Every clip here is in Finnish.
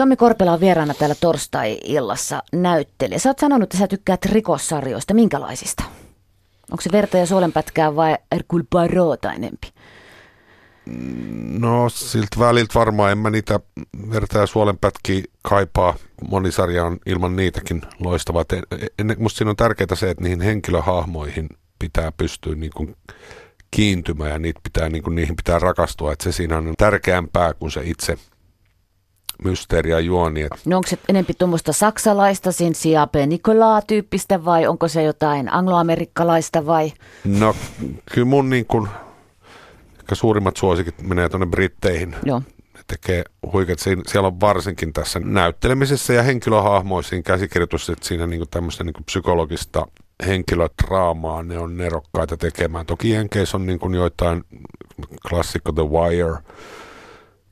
Tommi Korpela on vieraana täällä torstai-illassa näyttelijä. Sä oot sanonut, että sä tykkäät rikossarjoista. Minkälaisista? Onko se verta ja suolenpätkää vai Hercule Poirot enempi? No siltä väliltä varmaan en mä niitä verta ja suolenpätkiä kaipaa. Monisarja on ilman niitäkin loistava. Musta siinä on tärkeää se, että niihin henkilöhahmoihin pitää pystyä niin kuin kiintymään ja niitä pitää, niin kuin, niihin pitää rakastua. Että se siinä on tärkeämpää kuin se itse mysteeri ja juoni. No onko se enempi tuommoista saksalaista, sin Siape Nicolaa-tyyppistä vai onko se jotain angloamerikkalaista vai? No kyllä mun niin kuin, suurimmat suosikit menee tuonne Britteihin. Joo. Ne tekee huikeat. Siellä on varsinkin tässä näyttelemisessä ja henkilöhahmoissa käsikirjoitus, että siinä niin tämmöistä niin psykologista henkilödraamaa ne on nerokkaita tekemään. Toki Jenkeissä on niin kuin joitain klassikko The Wire,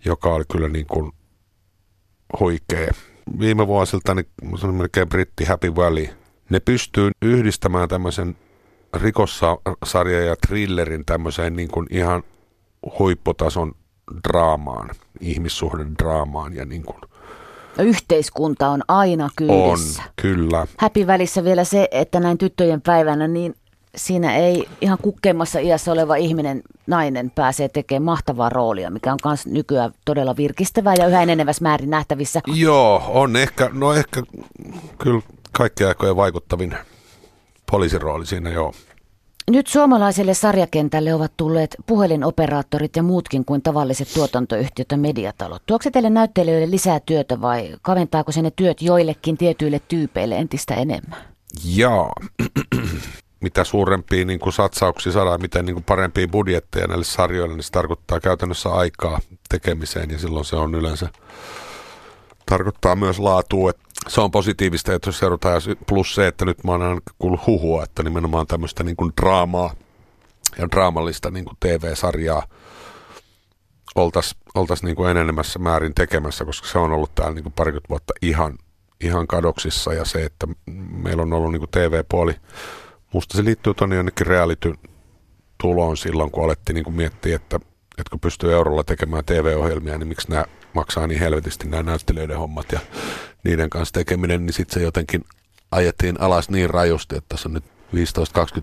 joka oli kyllä niin kuin huikea. Viime vuosilta niin se on melkein britti Happy Valley. Ne pystyy yhdistämään tämmöisen rikossarjan ja thrillerin tämmöiseen niin kuin ihan huipputason draamaan, ihmissuhden draamaan ja niin kuin Yhteiskunta on aina kyydissä. On, kyllä. Häpi välissä vielä se, että näin tyttöjen päivänä, niin siinä ei ihan kukkeimmassa iässä oleva ihminen, nainen pääsee tekemään mahtavaa roolia, mikä on myös nykyään todella virkistävää ja yhä enenevässä määrin nähtävissä. Joo, on ehkä, no ehkä kyllä kaikkien aikojen vaikuttavin poliisirooli siinä, joo. Nyt suomalaiselle sarjakentälle ovat tulleet puhelinoperaattorit ja muutkin kuin tavalliset tuotantoyhtiöt ja mediatalot. Tuokse se teille näyttelijöille lisää työtä vai kaventaako se ne työt joillekin tietyille tyypeille entistä enemmän? Joo. mitä suurempia niin kuin satsauksia saadaan, miten niin kuin parempia budjetteja näille sarjoille, niin se tarkoittaa käytännössä aikaa tekemiseen ja silloin se on yleensä tarkoittaa myös laatua, se on positiivista, että jos seurataan, plus se, että nyt mä oon kuullut huhua, että nimenomaan tämmöistä niin kuin draamaa ja draamallista niin kuin TV-sarjaa oltaisiin oltais niin kuin enenemässä määrin tekemässä, koska se on ollut täällä niin kuin parikymmentä vuotta ihan, ihan kadoksissa ja se, että meillä on ollut niin kuin TV-puoli, musta se liittyy tuonne jonnekin reality tuloon silloin, kun alettiin niin kuin miettiä, että, että kun pystyy eurolla tekemään TV-ohjelmia, niin miksi nämä maksaa niin helvetisti nämä näyttelijöiden hommat ja niiden kanssa tekeminen, niin sitten se jotenkin ajettiin alas niin rajusti, että tässä on nyt 15-20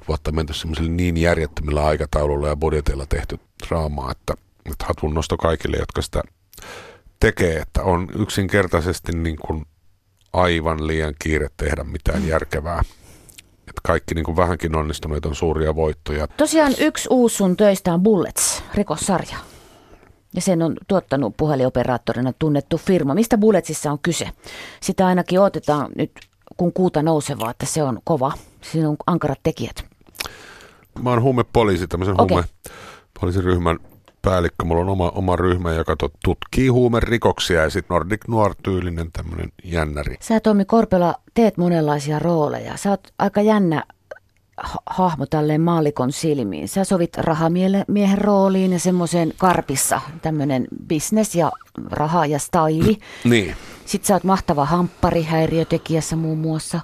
vuotta menty semmoiselle niin järjettömillä aikataululla ja budjeteilla tehty draamaa, että, että hatun nosto kaikille, jotka sitä tekee, että on yksinkertaisesti niin kuin aivan liian kiire tehdä mitään järkevää. Että kaikki niin kuin vähänkin onnistuneet on suuria voittoja. Tosiaan yksi uusi sun töistä on Bullets, rikossarja. Ja sen on tuottanut puhelinoperaattorina tunnettu firma. Mistä Bulletsissa on kyse? Sitä ainakin otetaan nyt kun kuuta nousevaa, että se on kova. Siinä on ankarat tekijät. Mä oon huumepoliisi, tämmöisen okay. huumepoliisiryhmän päällikkö. Mulla on oma, oma ryhmä, joka tutkii huumerikoksia ja sitten Nordic Noir-tyylinen tämmöinen jännäri. Sä Tomi Korpela teet monenlaisia rooleja. Sä oot aika jännä hahmo tälleen maalikon silmiin. Sä sovit rahamiehen rooliin ja semmoiseen karpissa tämmöinen business ja raha ja staili. Niin. Sitten sä oot mahtava hamppari häiriötekijässä muun muassa.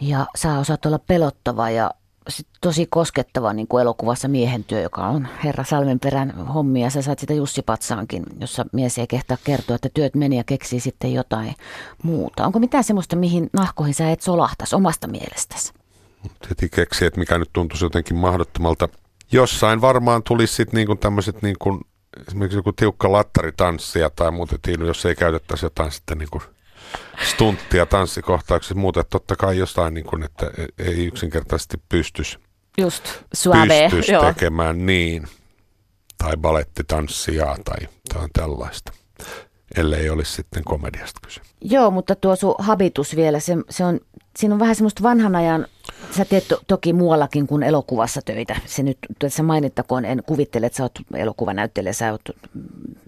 Ja sä osaat olla pelottava ja sit tosi koskettava niin kuin elokuvassa Miehen työ, joka on Herra Salmenperän hommia. Sä saat sitä Jussi Patsaankin, jossa mies ei kehtaa kertoa, että työt meni ja keksii sitten jotain muuta. Onko mitään semmoista, mihin nahkoihin sä et solahtaisi omasta mielestäsi? heti keksi, että mikä nyt tuntuisi jotenkin mahdottomalta. Jossain varmaan tulisi sitten niinku tämmöiset niinku, esimerkiksi joku tiukka lattaritanssia tai muuta, jos ei käytettäisi jotain sitten niinku stunttia tanssikohtauksessa muuta, totta kai jostain, niin kuin, että ei yksinkertaisesti pystyisi Just suave, pystyisi tekemään niin, tai balettitanssia tai, tai tällaista ellei olisi sitten komediasta kyse. Joo, mutta tuo sun habitus vielä, se, se on, siinä on vähän semmoista vanhan ajan, sä teet to, toki muuallakin kuin elokuvassa töitä. Se nyt tässä mainittakoon, en kuvittele, että sä oot elokuvanäyttelijä, sä oot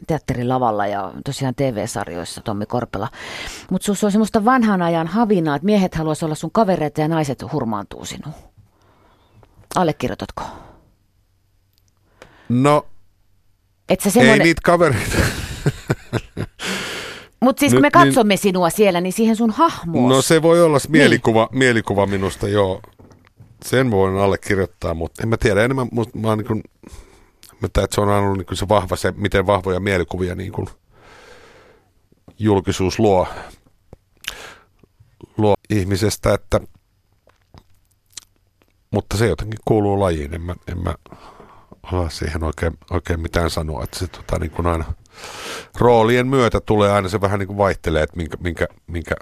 teatterin lavalla ja tosiaan TV-sarjoissa Tommi Korpela. Mutta sussa on semmoista vanhan ajan havinaa, että miehet haluaisi olla sun kavereita ja naiset hurmaantuu sinuun. Allekirjoitatko? No, Et sä semmoinen... ei niitä kavereita. Mutta siis kun me katsomme niin, sinua siellä, niin siihen sun hahmoon. No se voi olla mielikuva, niin. mielikuva minusta, joo. Sen voin allekirjoittaa, mutta en mä tiedä. Enemmän mä oon niin kuin, että se on ollut niin se vahva, se, miten vahvoja mielikuvia niin kuin julkisuus luo, luo ihmisestä, että mutta se jotenkin kuuluu lajiin. En mä, en mä osaa siihen oikein, oikein mitään sanoa. Että se tota, niin kuin aina roolien myötä tulee aina se vähän niin kuin vaihtelee, että minkä, minkä, minkä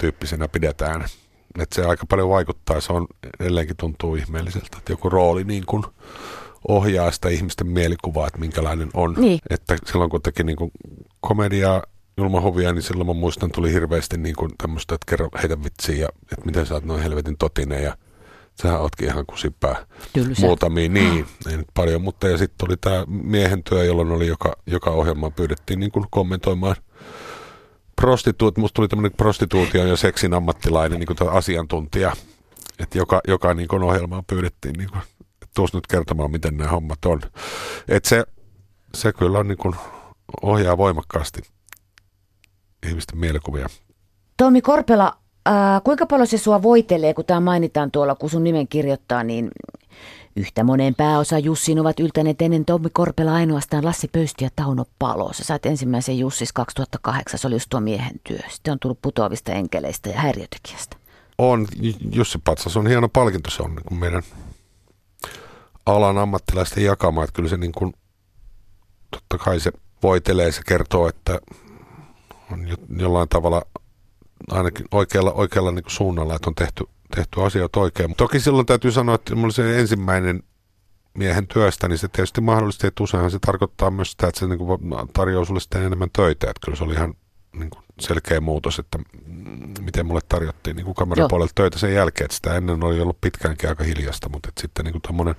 tyyppisenä pidetään. Että se aika paljon vaikuttaa. Se on edelleenkin tuntuu ihmeelliseltä, että joku rooli niin kuin ohjaa sitä ihmisten mielikuvaa, että minkälainen on. Niin. Että silloin kun teki niin kuin komediaa, julmahovia, niin silloin mä muistan tuli hirveästi niin kuin tämmöistä, että kerro heitä vitsiä ja että miten sä oot noin helvetin totinen ja Sähän ootkin ihan kusipää. Tylsä. Muutamia, niin, ei nyt paljon, mutta ja sitten oli tämä miehen työ, jolloin oli joka, joka ohjelma pyydettiin niin kuin kommentoimaan prostituut, musta tuli tämmöinen prostituution ja seksin ammattilainen niin kuin asiantuntija, että joka, joka niin kuin ohjelmaan pyydettiin niin kuin, tuossa nyt kertomaan, miten nämä hommat on. Että se, se kyllä on niin kuin ohjaa voimakkaasti ihmisten mielikuvia. Tomi Korpela, Ää, kuinka paljon se sua voitelee, kun tämä mainitaan tuolla, kun sun nimen kirjoittaa, niin yhtä moneen pääosa Jussin ovat yltäneet ennen Tommi Korpela ainoastaan Lassi Pöysti ja Tauno Palo. Sä sait ensimmäisen Jussis 2008, se oli just tuo miehen työ. Sitten on tullut putoavista enkeleistä ja häiriötekijästä. On, Jussi Patsas on hieno palkinto, se on niin kuin meidän alan ammattilaisten jakama, että kyllä se niin kuin, totta kai se voitelee, se kertoo, että on jollain tavalla ainakin oikealla, oikealla niin kuin suunnalla, että on tehty, tehty asioita oikein. Toki silloin täytyy sanoa, että mulla se ensimmäinen miehen työstä, niin se tietysti mahdollisesti, että useinhan se tarkoittaa myös sitä, että se niin kuin tarjoaa sulle sitten enemmän töitä. Että kyllä se oli ihan niin kuin selkeä muutos, että miten mulle tarjottiin niin kamerapuolelta töitä sen jälkeen. Että sitä ennen oli ollut pitkäänkin aika hiljasta, mutta että sitten niin kuin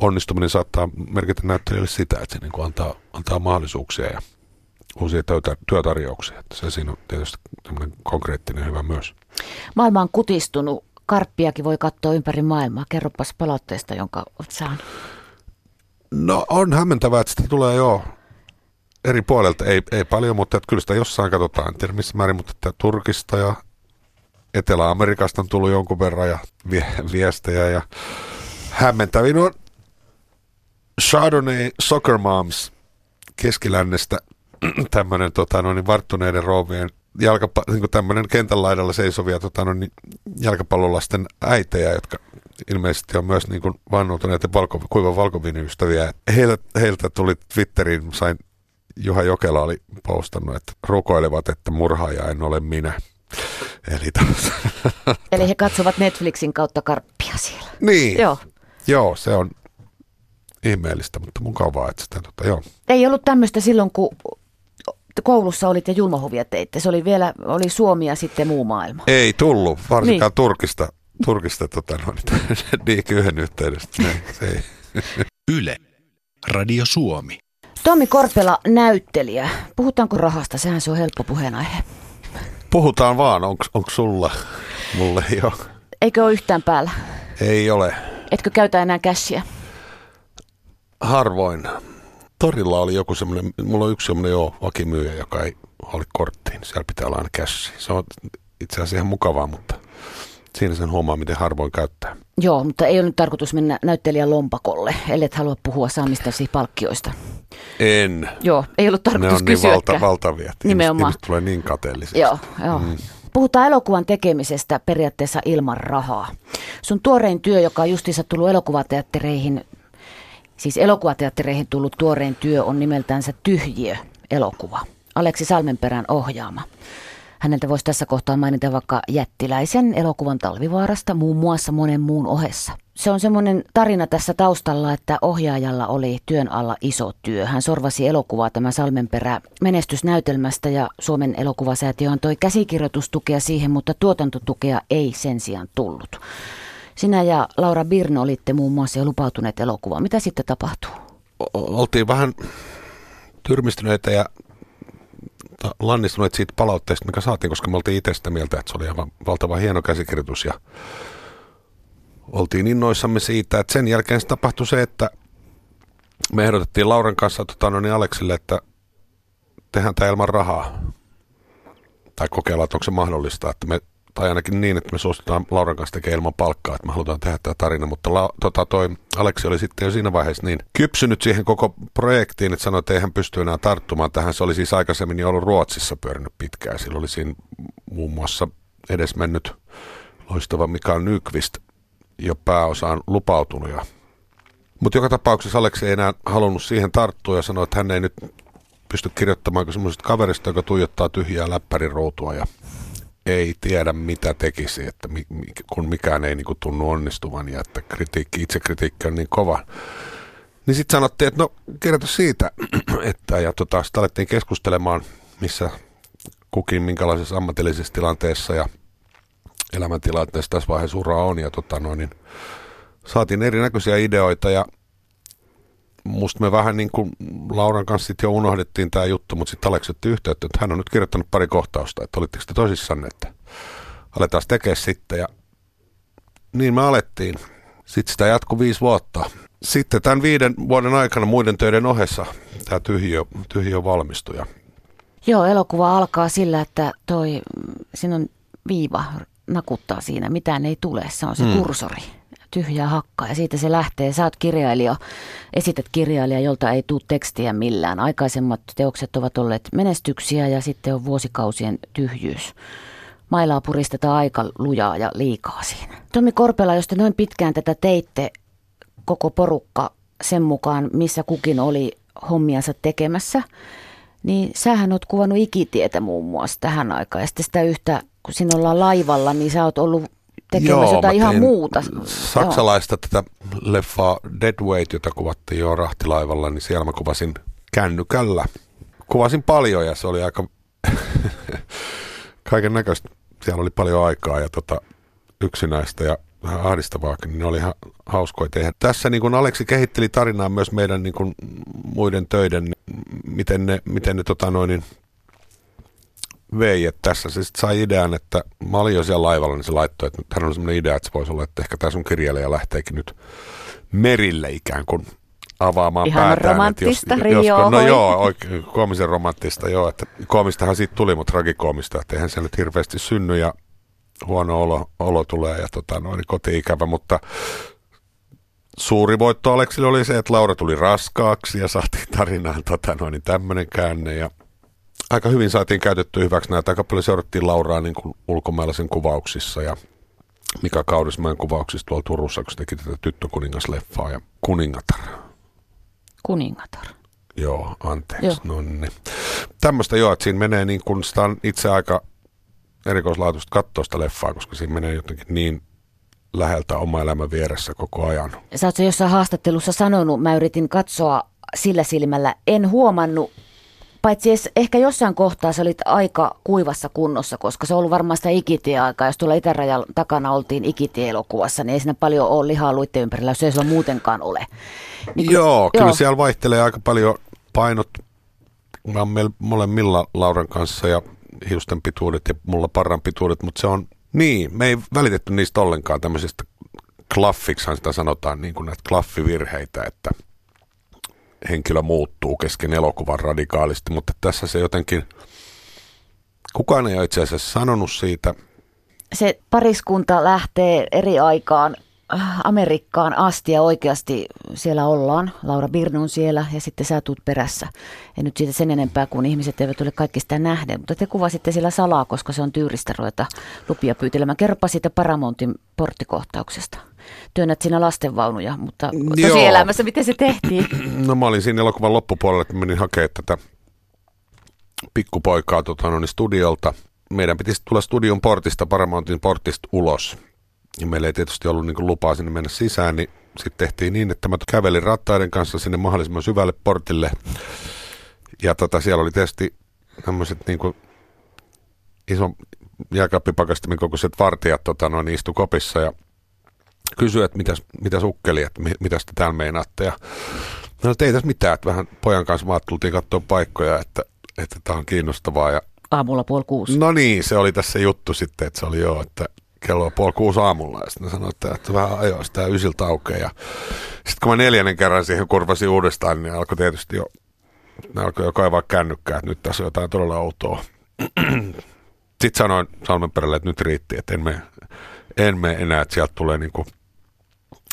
onnistuminen saattaa merkitä näyttelijälle sitä, että se niin kuin antaa, antaa mahdollisuuksia ja uusia työtä, työtarjouksia. Että se siinä on tietysti konkreettinen hyvä myös. Maailma on kutistunut. Karppiakin voi katsoa ympäri maailmaa. Kerropas palautteesta, jonka olet saanut. No on hämmentävää, että sitä tulee jo eri puolelta. Ei, ei paljon, mutta että kyllä sitä jossain katsotaan. En tiedä missä määrin, mutta että Turkista ja Etelä-Amerikasta on tullut jonkun verran ja vie, viestejä. Ja hämmentävin on Chardonnay Soccer Moms keskilännestä tämmöinen tota, no, niin varttuneiden rouvien jalkapa- niin tämmöinen kentän laidalla seisovia tota, no, niin jalkapallolasten äitejä, jotka ilmeisesti on myös niin vannoutuneita valko, kuivan valkoviniystäviä. Heiltä, heiltä tuli Twitteriin, sain Juha Jokela oli postannut, että rukoilevat, että murhaaja en ole minä. Eli, tos, Eli he katsovat Netflixin kautta karppia siellä. Niin. Joo. Joo, se on ihmeellistä, mutta mukavaa, että sitä, tota, joo. Ei ollut tämmöistä silloin, kun koulussa olit ja julmahuvia teitte. Se oli vielä, oli Suomi ja sitten muu maailma. Ei tullut, varsinkaan niin. Turkista, Turkista tota, no, niin yhden yhteydestä. Ne, se ei. Yle, Radio Suomi. Tommi Korpela, näyttelijä. Puhutaanko rahasta? Sehän se on helppo puheenaihe. Puhutaan vaan, onko sulla? Mulle jo. Eikö ole yhtään päällä? Ei ole. Etkö käytä enää käsiä? Harvoin torilla oli joku semmoinen, mulla on yksi semmoinen joo, vakimyyjä, joka ei ole korttiin. Siellä pitää olla aina käsi. Se on itse asiassa ihan mukavaa, mutta siinä sen huomaa, miten harvoin käyttää. Joo, mutta ei ole nyt tarkoitus mennä näyttelijän lompakolle, ellei halua puhua saamistasi palkkioista. En. Joo, ei ollut tarkoitus Ne on kysyä. niin valta, valtavia. Nimenomaan. Ihmiset tulee niin kateellisesti. Joo, joo. Mm. Puhutaan elokuvan tekemisestä periaatteessa ilman rahaa. Sun tuorein työ, joka on justiinsa tullut elokuvateattereihin Siis elokuvateattereihin tullut tuorein työ on nimeltänsä Tyhjiö-elokuva. Aleksi Salmenperän ohjaama. Häneltä voisi tässä kohtaa mainita vaikka jättiläisen elokuvan talvivaarasta muun muassa monen muun ohessa. Se on semmoinen tarina tässä taustalla, että ohjaajalla oli työn alla iso työ. Hän sorvasi elokuvaa tämä Salmenperä menestysnäytelmästä ja Suomen elokuvasäätiö antoi käsikirjoitustukea siihen, mutta tuotantotukea ei sen sijaan tullut. Sinä ja Laura Birno olitte muun muassa jo lupautuneet elokuvaan. Mitä sitten tapahtuu? O- oltiin vähän tyrmistyneitä ja lannistuneet siitä palautteesta, mikä saatiin, koska me oltiin itse sitä mieltä, että se oli aivan valtava hieno käsikirjoitus ja oltiin innoissamme siitä, että sen jälkeen se tapahtui se, että me ehdotettiin Lauran kanssa tota, no niin Aleksille, että tehdään tämä ilman rahaa. Tai kokeillaan, että onko se mahdollista, että me tai ainakin niin, että me suostutaan Lauran kanssa tekemään ilman palkkaa, että me halutaan tehdä tämä tarina, mutta la, tota, toi Aleksi oli sitten jo siinä vaiheessa niin kypsynyt siihen koko projektiin, että sanoi, että ei hän pysty enää tarttumaan tähän. Se oli siis aikaisemmin jo ollut Ruotsissa pyörinyt pitkään. Sillä oli siinä muun muassa edesmennyt loistava Mikael Nyqvist jo pääosaan lupautunut. Ja... Mutta joka tapauksessa Aleksi ei enää halunnut siihen tarttua ja sanoi, että hän ei nyt pysty kirjoittamaan semmoisesta kaverista, joka tuijottaa tyhjää läppäriruutua ja ei tiedä mitä tekisi, että mi, kun mikään ei niinku tunnu onnistuvan ja että kritiikki, itsekritiikki on niin kova. Niin sitten sanottiin, että no kirjoita siitä, että ja tota, sitten alettiin keskustelemaan, missä kukin minkälaisessa ammatillisessa tilanteessa ja elämäntilanteessa tässä vaiheessa uraa on ja tota noin, niin saatiin erinäköisiä ideoita ja musta me vähän niin kuin Lauran kanssa jo unohdettiin tämä juttu, mutta sitten Aleksi otti yhteyttä, että hän on nyt kirjoittanut pari kohtausta, että olitteko te tosissanne, että aletaan tekemään sitten. Ja niin me alettiin. Sitten sitä jatkui viisi vuotta. Sitten tämän viiden vuoden aikana muiden töiden ohessa tämä tyhjö, tyhjö valmistui. Joo, elokuva alkaa sillä, että toi, siinä on viiva nakuttaa siinä, mitään ei tule, se on se mm. kursori tyhjää hakkaa ja siitä se lähtee. Sä oot kirjailija, esität kirjailija, jolta ei tule tekstiä millään. Aikaisemmat teokset ovat olleet menestyksiä ja sitten on vuosikausien tyhjyys. Mailaa puristetaan aika lujaa ja liikaa siinä. Tommi Korpela, jos te noin pitkään tätä teitte, koko porukka sen mukaan, missä kukin oli hommiansa tekemässä, niin sähän oot kuvannut ikitietä muun muassa tähän aikaan. Ja sitten sitä yhtä, kun siinä ollaan laivalla, niin sä oot ollut tekemässä Joo, jotain ihan muuta. Saksalaista Joo. tätä leffaa Dead Weight, jota kuvattiin jo rahtilaivalla, niin siellä mä kuvasin kännykällä. Kuvasin paljon ja se oli aika kaiken näköistä. Siellä oli paljon aikaa ja tota, yksinäistä ja vähän ahdistavaakin, niin ne oli ihan hauskoja tehdä. Tässä niin kun Aleksi kehitteli tarinaa myös meidän niin kun muiden töiden, niin miten ne, miten ne tota noin, niin vei, että tässä se sitten sai idean, että mä olin jo siellä laivalla, niin se laittoi, että nyt hän on sellainen idea, että se voisi olla, että ehkä tämä sun kirjailija lähteekin nyt merille ikään kuin avaamaan Ihan päätään. romanttista, että jos, jos, No joo, oikein, koomisen romanttista, joo. Että koomistahan siitä tuli, mutta tragikoomista, että eihän se nyt hirveästi synny ja huono olo, olo tulee ja tota, noin, koti-ikävä, mutta suuri voitto Aleksille oli se, että Laura tuli raskaaksi ja saatiin tarinaan tota, noin, tämmöinen käänne ja aika hyvin saatiin käytetty hyväksi näitä. Aika paljon seurattiin Lauraa niin kuin ulkomaalaisen kuvauksissa ja Mika Kaudismäen kuvauksissa tuolla Turussa, kun se teki tätä tyttökuningasleffaa ja Kuningatar. Kuningatar. Joo, anteeksi. Joo. No niin. Tämmöistä joo, että siinä menee niin kuin sitä on itse aika erikoislaatuista katsoa sitä leffaa, koska siinä menee jotenkin niin läheltä oma elämän vieressä koko ajan. Sä oot jossain haastattelussa sanonut, mä yritin katsoa sillä silmällä, en huomannut Paitsi ehkä jossain kohtaa sä olit aika kuivassa kunnossa, koska se on ollut varmaan sitä ikitie-aikaa. Jos tuolla itärajan takana oltiin ikitie-elokuvassa, niin ei siinä paljon ole lihaa luitten ympärillä, jos ei sulla muutenkaan ole. Niin, joo, kyllä joo. siellä vaihtelee aika paljon painot. Mä oon meillä molemmilla Lauran kanssa ja hiusten pituudet ja mulla parran pituudet, mutta se on niin, me ei välitetty niistä ollenkaan tämmöisestä klaffiksahan sitä sanotaan, niin kuin näitä klaffivirheitä, että – henkilö muuttuu kesken elokuvan radikaalisti, mutta tässä se jotenkin, kukaan ei ole itse asiassa sanonut siitä. Se pariskunta lähtee eri aikaan Amerikkaan asti ja oikeasti siellä ollaan. Laura Birne on siellä ja sitten sä tuut perässä. En nyt siitä sen enempää, kun ihmiset eivät ole kaikki sitä nähneet, mutta te kuvasitte siellä salaa, koska se on tyyristä ruveta lupia pyytelemään. Kerropa siitä Paramontin porttikohtauksesta työnnät siinä lastenvaunuja, mutta tosielämässä miten se tehtiin? No mä olin siinä elokuvan loppupuolella, että menin hakemaan tätä pikkupoikaa tota, no, niin studiolta. Meidän piti tulla studion portista, Paramountin portista ulos. Ja meillä ei tietysti ollut niin lupaa sinne mennä sisään, niin sitten tehtiin niin, että mä kävelin rattaiden kanssa sinne mahdollisimman syvälle portille. Ja tota, siellä oli tietysti tämmöiset niin kuin iso jääkaappipakastimen kokoiset vartijat tota, noin, istu kopissa ja kysyi, että mitäs, mitäs ukkeli, että mitä te täällä meinaatte. Ja no, ei tässä mitään, että vähän pojan kanssa vaan tultiin katsoa paikkoja, että, että tämä on kiinnostavaa. Ja, Aamulla puoli kuusi. No niin, se oli tässä juttu sitten, että se oli joo, että kello puoli kuusi aamulla. Ja sitten sanoin, että, että vähän ajoa sitä ysiltä aukeaa. Ja sitten kun mä neljännen kerran siihen kurvasin uudestaan, niin alkoi tietysti jo, ne alkoi jo kaivaa kännykkää, että nyt tässä on jotain todella outoa. Sitten sanoin Salmenperälle, että nyt riitti, että en me, en me enää, että sieltä tulee niin kuin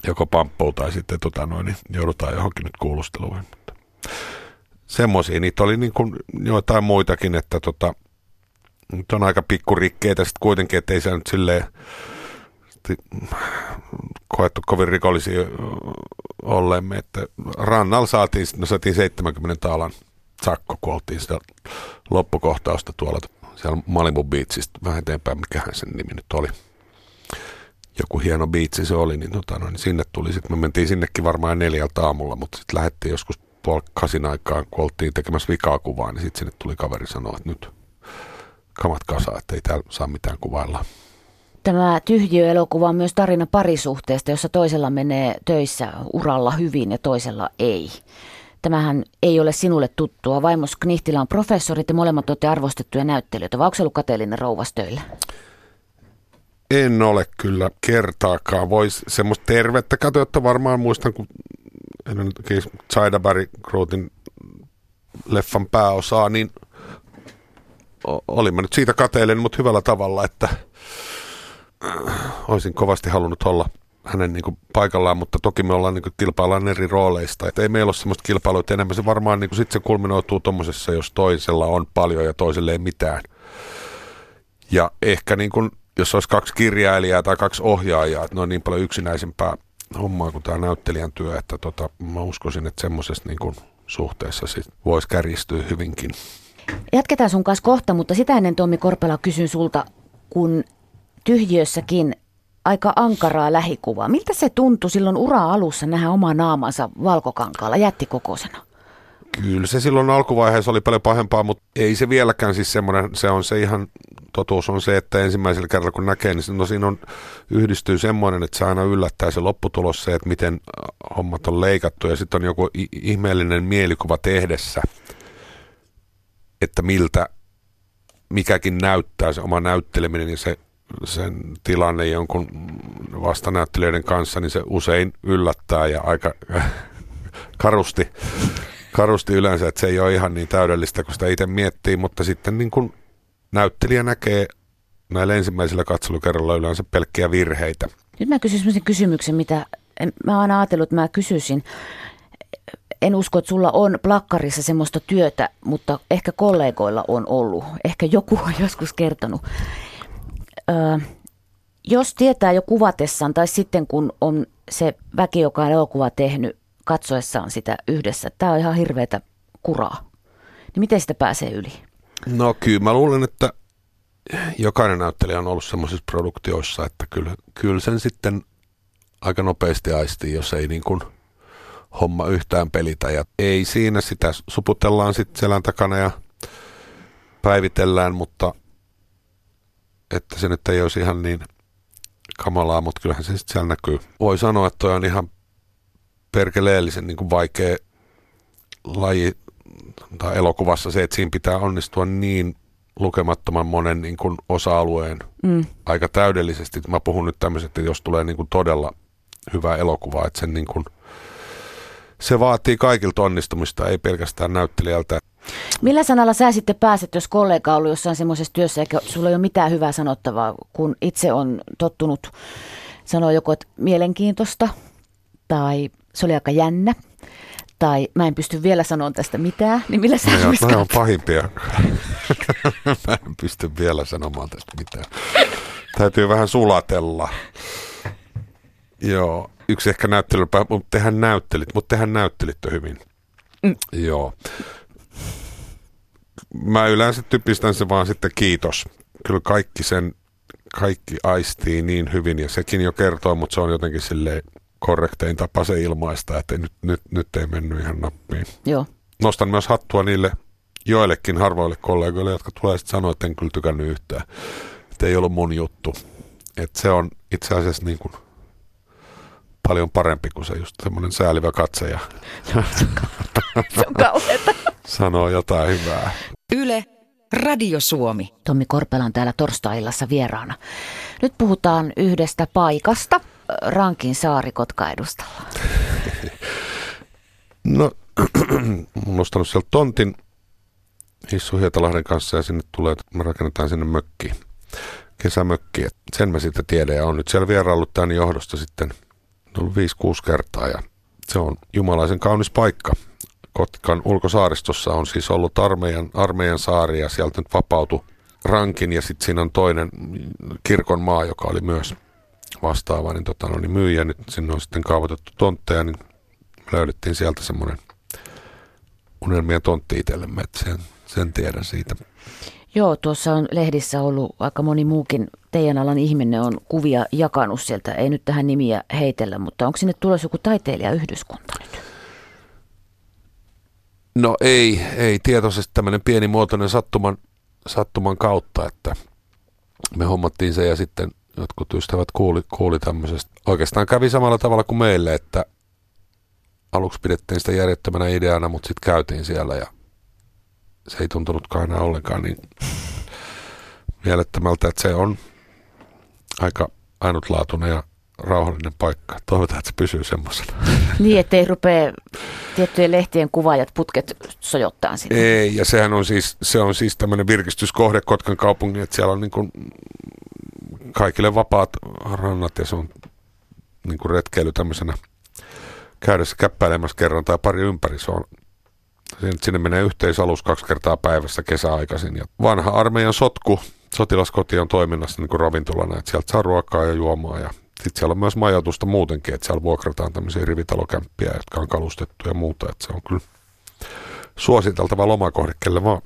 joko pamppou tai sitten tota noin, niin joudutaan johonkin nyt kuulusteluun. Semmoisia, niitä oli niin kuin joitain muitakin, että tota, nyt on aika pikkurikkeitä sitten kuitenkin, että ei se nyt silleen koettu kovin rikollisia olleemme, että rannalla saatiin, no saatiin 70 taalan sakko, kun oltiin sitä loppukohtausta tuolla siellä Malibu Beachistä vähän eteenpäin, mikähän sen nimi nyt oli. Joku hieno biitsi se oli, niin, tota, no, niin sinne tuli sitten, me mentiin sinnekin varmaan neljältä aamulla, mutta sitten lähdettiin joskus puoli kasin aikaan, kun oltiin tekemässä vikaa kuvaa, niin sitten sinne tuli kaveri sanoa, että nyt kamat kasa, että ei täällä saa mitään kuvailla. Tämä tyhjiöelokuva on myös tarina parisuhteesta, jossa toisella menee töissä uralla hyvin ja toisella ei. Tämähän ei ole sinulle tuttua. Vaimos Knihtilä on professorit ja molemmat olette arvostettuja näyttelijöitä. Vai onko ollut kateellinen rouvas töillä? En ole kyllä kertaakaan. Voisi semmoista tervettä katsoa, varmaan muistan, kun Zaidaberg Grootin leffan pääosaa, niin olin mä nyt siitä kateellinen, mutta hyvällä tavalla, että äh, olisin kovasti halunnut olla hänen niin kuin paikallaan, mutta toki me ollaan niin kuin, kilpaillaan eri rooleista. Et ei meillä ole semmoista kilpailua, että enemmän se varmaan niin kuin, sit se kulminoituu tuommoisessa, jos toisella on paljon ja toiselle ei mitään. Ja ehkä niin kuin, jos olisi kaksi kirjailijaa tai kaksi ohjaajaa, että ne on niin paljon yksinäisempää hommaa kuin tämä näyttelijän työ, että tota, mä uskoisin, että semmoisessa niin suhteessa sit voisi kärjistyä hyvinkin. Jatketaan sun kanssa kohta, mutta sitä ennen Tommi Korpela kysyn sulta, kun tyhjiössäkin aika ankaraa lähikuvaa. Miltä se tuntui silloin ura-alussa nähdä oma naamansa valkokankaalla jättikokoisena? Kyllä se silloin alkuvaiheessa oli paljon pahempaa, mutta ei se vieläkään siis semmoinen, se on se ihan totuus on se, että ensimmäisellä kerralla kun näkee, niin no siinä on, yhdistyy semmoinen, että se aina yllättää se lopputulos se, että miten äh, hommat on leikattu ja sitten on joku ihmeellinen mielikuva tehdessä, että miltä mikäkin näyttää se oma näytteleminen ja se sen tilanne jonkun vastanäyttelijöiden kanssa, niin se usein yllättää ja aika karusti, karusti yleensä, että se ei ole ihan niin täydellistä kuin sitä itse miettii, mutta sitten niin kuin näyttelijä näkee näillä ensimmäisillä katselukerralla yleensä pelkkiä virheitä. Nyt mä kysyn sellaisen kysymyksen, mitä mä oon ajatellut, että mä kysyisin. En usko, että sulla on plakkarissa semmoista työtä, mutta ehkä kollegoilla on ollut. Ehkä joku on joskus kertonut ö, jos tietää jo kuvatessaan tai sitten kun on se väki, joka on elokuva tehnyt katsoessaan sitä yhdessä, tämä on ihan hirveätä kuraa, niin miten sitä pääsee yli? No kyllä mä luulen, että jokainen näyttelijä on ollut semmoisissa produktioissa, että kyllä, kyllä sen sitten aika nopeasti aistii, jos ei niin kuin homma yhtään pelitä. Ja ei siinä sitä suputellaan sitten selän takana ja päivitellään, mutta että se nyt ei olisi ihan niin kamalaa, mutta kyllähän se sitten siellä näkyy. Voi sanoa, että toi on ihan perkeleellisen niin kuin vaikea laji tai elokuvassa se, että siinä pitää onnistua niin lukemattoman monen niin kuin osa-alueen mm. aika täydellisesti. Mä puhun nyt tämmöiset, että jos tulee niin kuin todella hyvä elokuva, että sen niin kuin, se vaatii kaikilta onnistumista, ei pelkästään näyttelijältä. Millä sanalla sä sitten pääset, jos kollega on ollut jossain semmoisessa työssä, eikä sulla ei ole mitään hyvää sanottavaa, kun itse on tottunut sanoa joko, että mielenkiintoista tai se oli aika jännä tai mä en pysty vielä sanoa tästä mitään, niin millä sä no, joo, on pahimpia. mä en pysty vielä sanomaan tästä mitään. Täytyy vähän sulatella. Joo, yksi ehkä näyttelypä, mutta tehän näyttelit, mutta tehän näyttelit hyvin. Mm. Joo mä yleensä typistän se vaan sitten kiitos. Kyllä kaikki sen, kaikki aistii niin hyvin ja sekin jo kertoo, mutta se on jotenkin silleen korrektein tapa se ilmaista, että nyt, nyt, nyt ei mennyt ihan nappiin. Joo. Nostan myös hattua niille joillekin harvoille kollegoille, jotka tulee sitten sanoa, että en kyllä tykännyt yhtään. Että ei ollut mun juttu. Että se on itse asiassa niin kuin paljon parempi kuin se just semmoinen säälivä katse ja se on sanoo jotain hyvää. Yle, Radio Suomi. Tommi Korpela on täällä torstai-illassa vieraana. Nyt puhutaan yhdestä paikasta, Rankin saari Kotka-edustalla. No, olen ostanut sieltä tontin Hissu Hietalahden kanssa ja sinne tulee, me rakennetaan sinne mökki, kesämökki. Et sen mä sitten tiedän ja on nyt siellä vieraillut tämän johdosta sitten ollut 5-6 kertaa ja se on jumalaisen kaunis paikka. Kotkan ulkosaaristossa on siis ollut armeijan, armeijan saari ja sieltä nyt vapautui rankin ja sitten siinä on toinen kirkon maa, joka oli myös vastaava, niin, tota, no, niin myyjä. Nyt sinne on sitten kaavoitettu tontteja, niin löydettiin sieltä semmoinen unelmien tontti itsellemme, että sen, sen tiedän siitä. Joo, tuossa on lehdissä ollut aika moni muukin teidän alan ihminen on kuvia jakanut sieltä. Ei nyt tähän nimiä heitellä, mutta onko sinne tulossa joku taiteilijayhdyskunta nyt? No ei, ei tietoisesti tämmöinen pienimuotoinen sattuman, sattuman kautta, että me hommattiin se ja sitten jotkut ystävät kuuli, kuuli tämmöisestä. Oikeastaan kävi samalla tavalla kuin meille, että aluksi pidettiin sitä järjettömänä ideana, mutta sitten käytiin siellä ja se ei tuntunutkaan enää ollenkaan niin mielettömältä, että se on aika ainutlaatuinen ja rauhallinen paikka. Toivotaan, että se pysyy semmoisena. Niin, ettei rupea tiettyjen lehtien kuvaajat putket sojottaa sitä. Ei, ja sehän on siis, se on siis tämmöinen virkistyskohde Kotkan kaupungin, että siellä on niin kuin kaikille vapaat rannat ja se on niin kuin retkeily tämmöisenä käydessä käppäilemässä kerran tai pari ympäri. Se on, sinne menee yhteisalus kaksi kertaa päivässä kesäaikaisin. Ja vanha armeijan sotku, sotilaskoti on toiminnassa niin kuin ravintolana, että sieltä saa ruokaa ja juomaa ja sitten siellä on myös majoitusta muutenkin, että siellä vuokrataan tämmöisiä rivitalokämppiä, jotka on kalustettu ja muuta, että se on kyllä suositeltava lomakohde kelle vaan.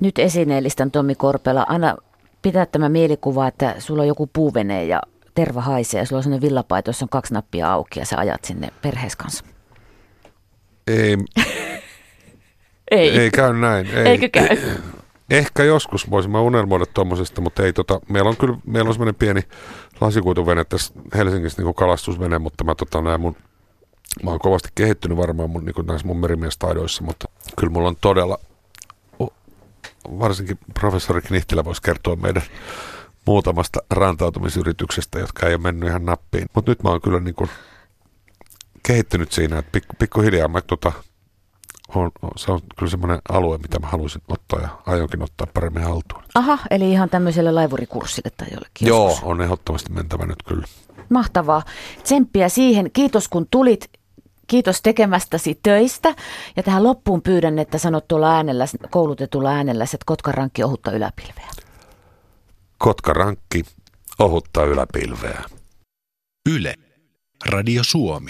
Nyt esineellistän Tommi Korpela. Anna pitää tämä mielikuva, että sulla on joku puuvene ja terva haisee ja sulla on sellainen villapaito, jossa on kaksi nappia auki ja sä ajat sinne perhees kanssa. Ei, Ei. ei käy näin. Ei. Eikö käy? Ehkä joskus voisin mä unelmoida tuommoisesta, mutta ei tota, meillä on kyllä, meillä on semmoinen pieni lasikuituvene tässä Helsingissä niin kalastusvene, mutta mä tota näin mun, mä oon kovasti kehittynyt varmaan mun, niin näissä mun merimiestaidoissa, mutta kyllä mulla on todella, varsinkin professori Knihtilä voisi kertoa meidän muutamasta rantautumisyrityksestä, jotka ei ole mennyt ihan nappiin. Mutta nyt mä oon kyllä niin kuin kehittynyt siinä, että pikku, pikkuhiljaa mä tota, on, se on kyllä semmoinen alue, mitä mä haluaisin ottaa ja aionkin ottaa paremmin haltuun. Aha, eli ihan tämmöiselle laivurikurssille tai jollekin Joo, joskus. on ehdottomasti mentävä nyt kyllä. Mahtavaa. Tsemppiä siihen. Kiitos kun tulit. Kiitos tekemästäsi töistä. Ja tähän loppuun pyydän, että sanot tuolla äänellä, koulutetulla äänellä, että Kotkarankki ohutta yläpilveä. Kotkarankki ohuttaa yläpilveä. Yle. Radio Suomi.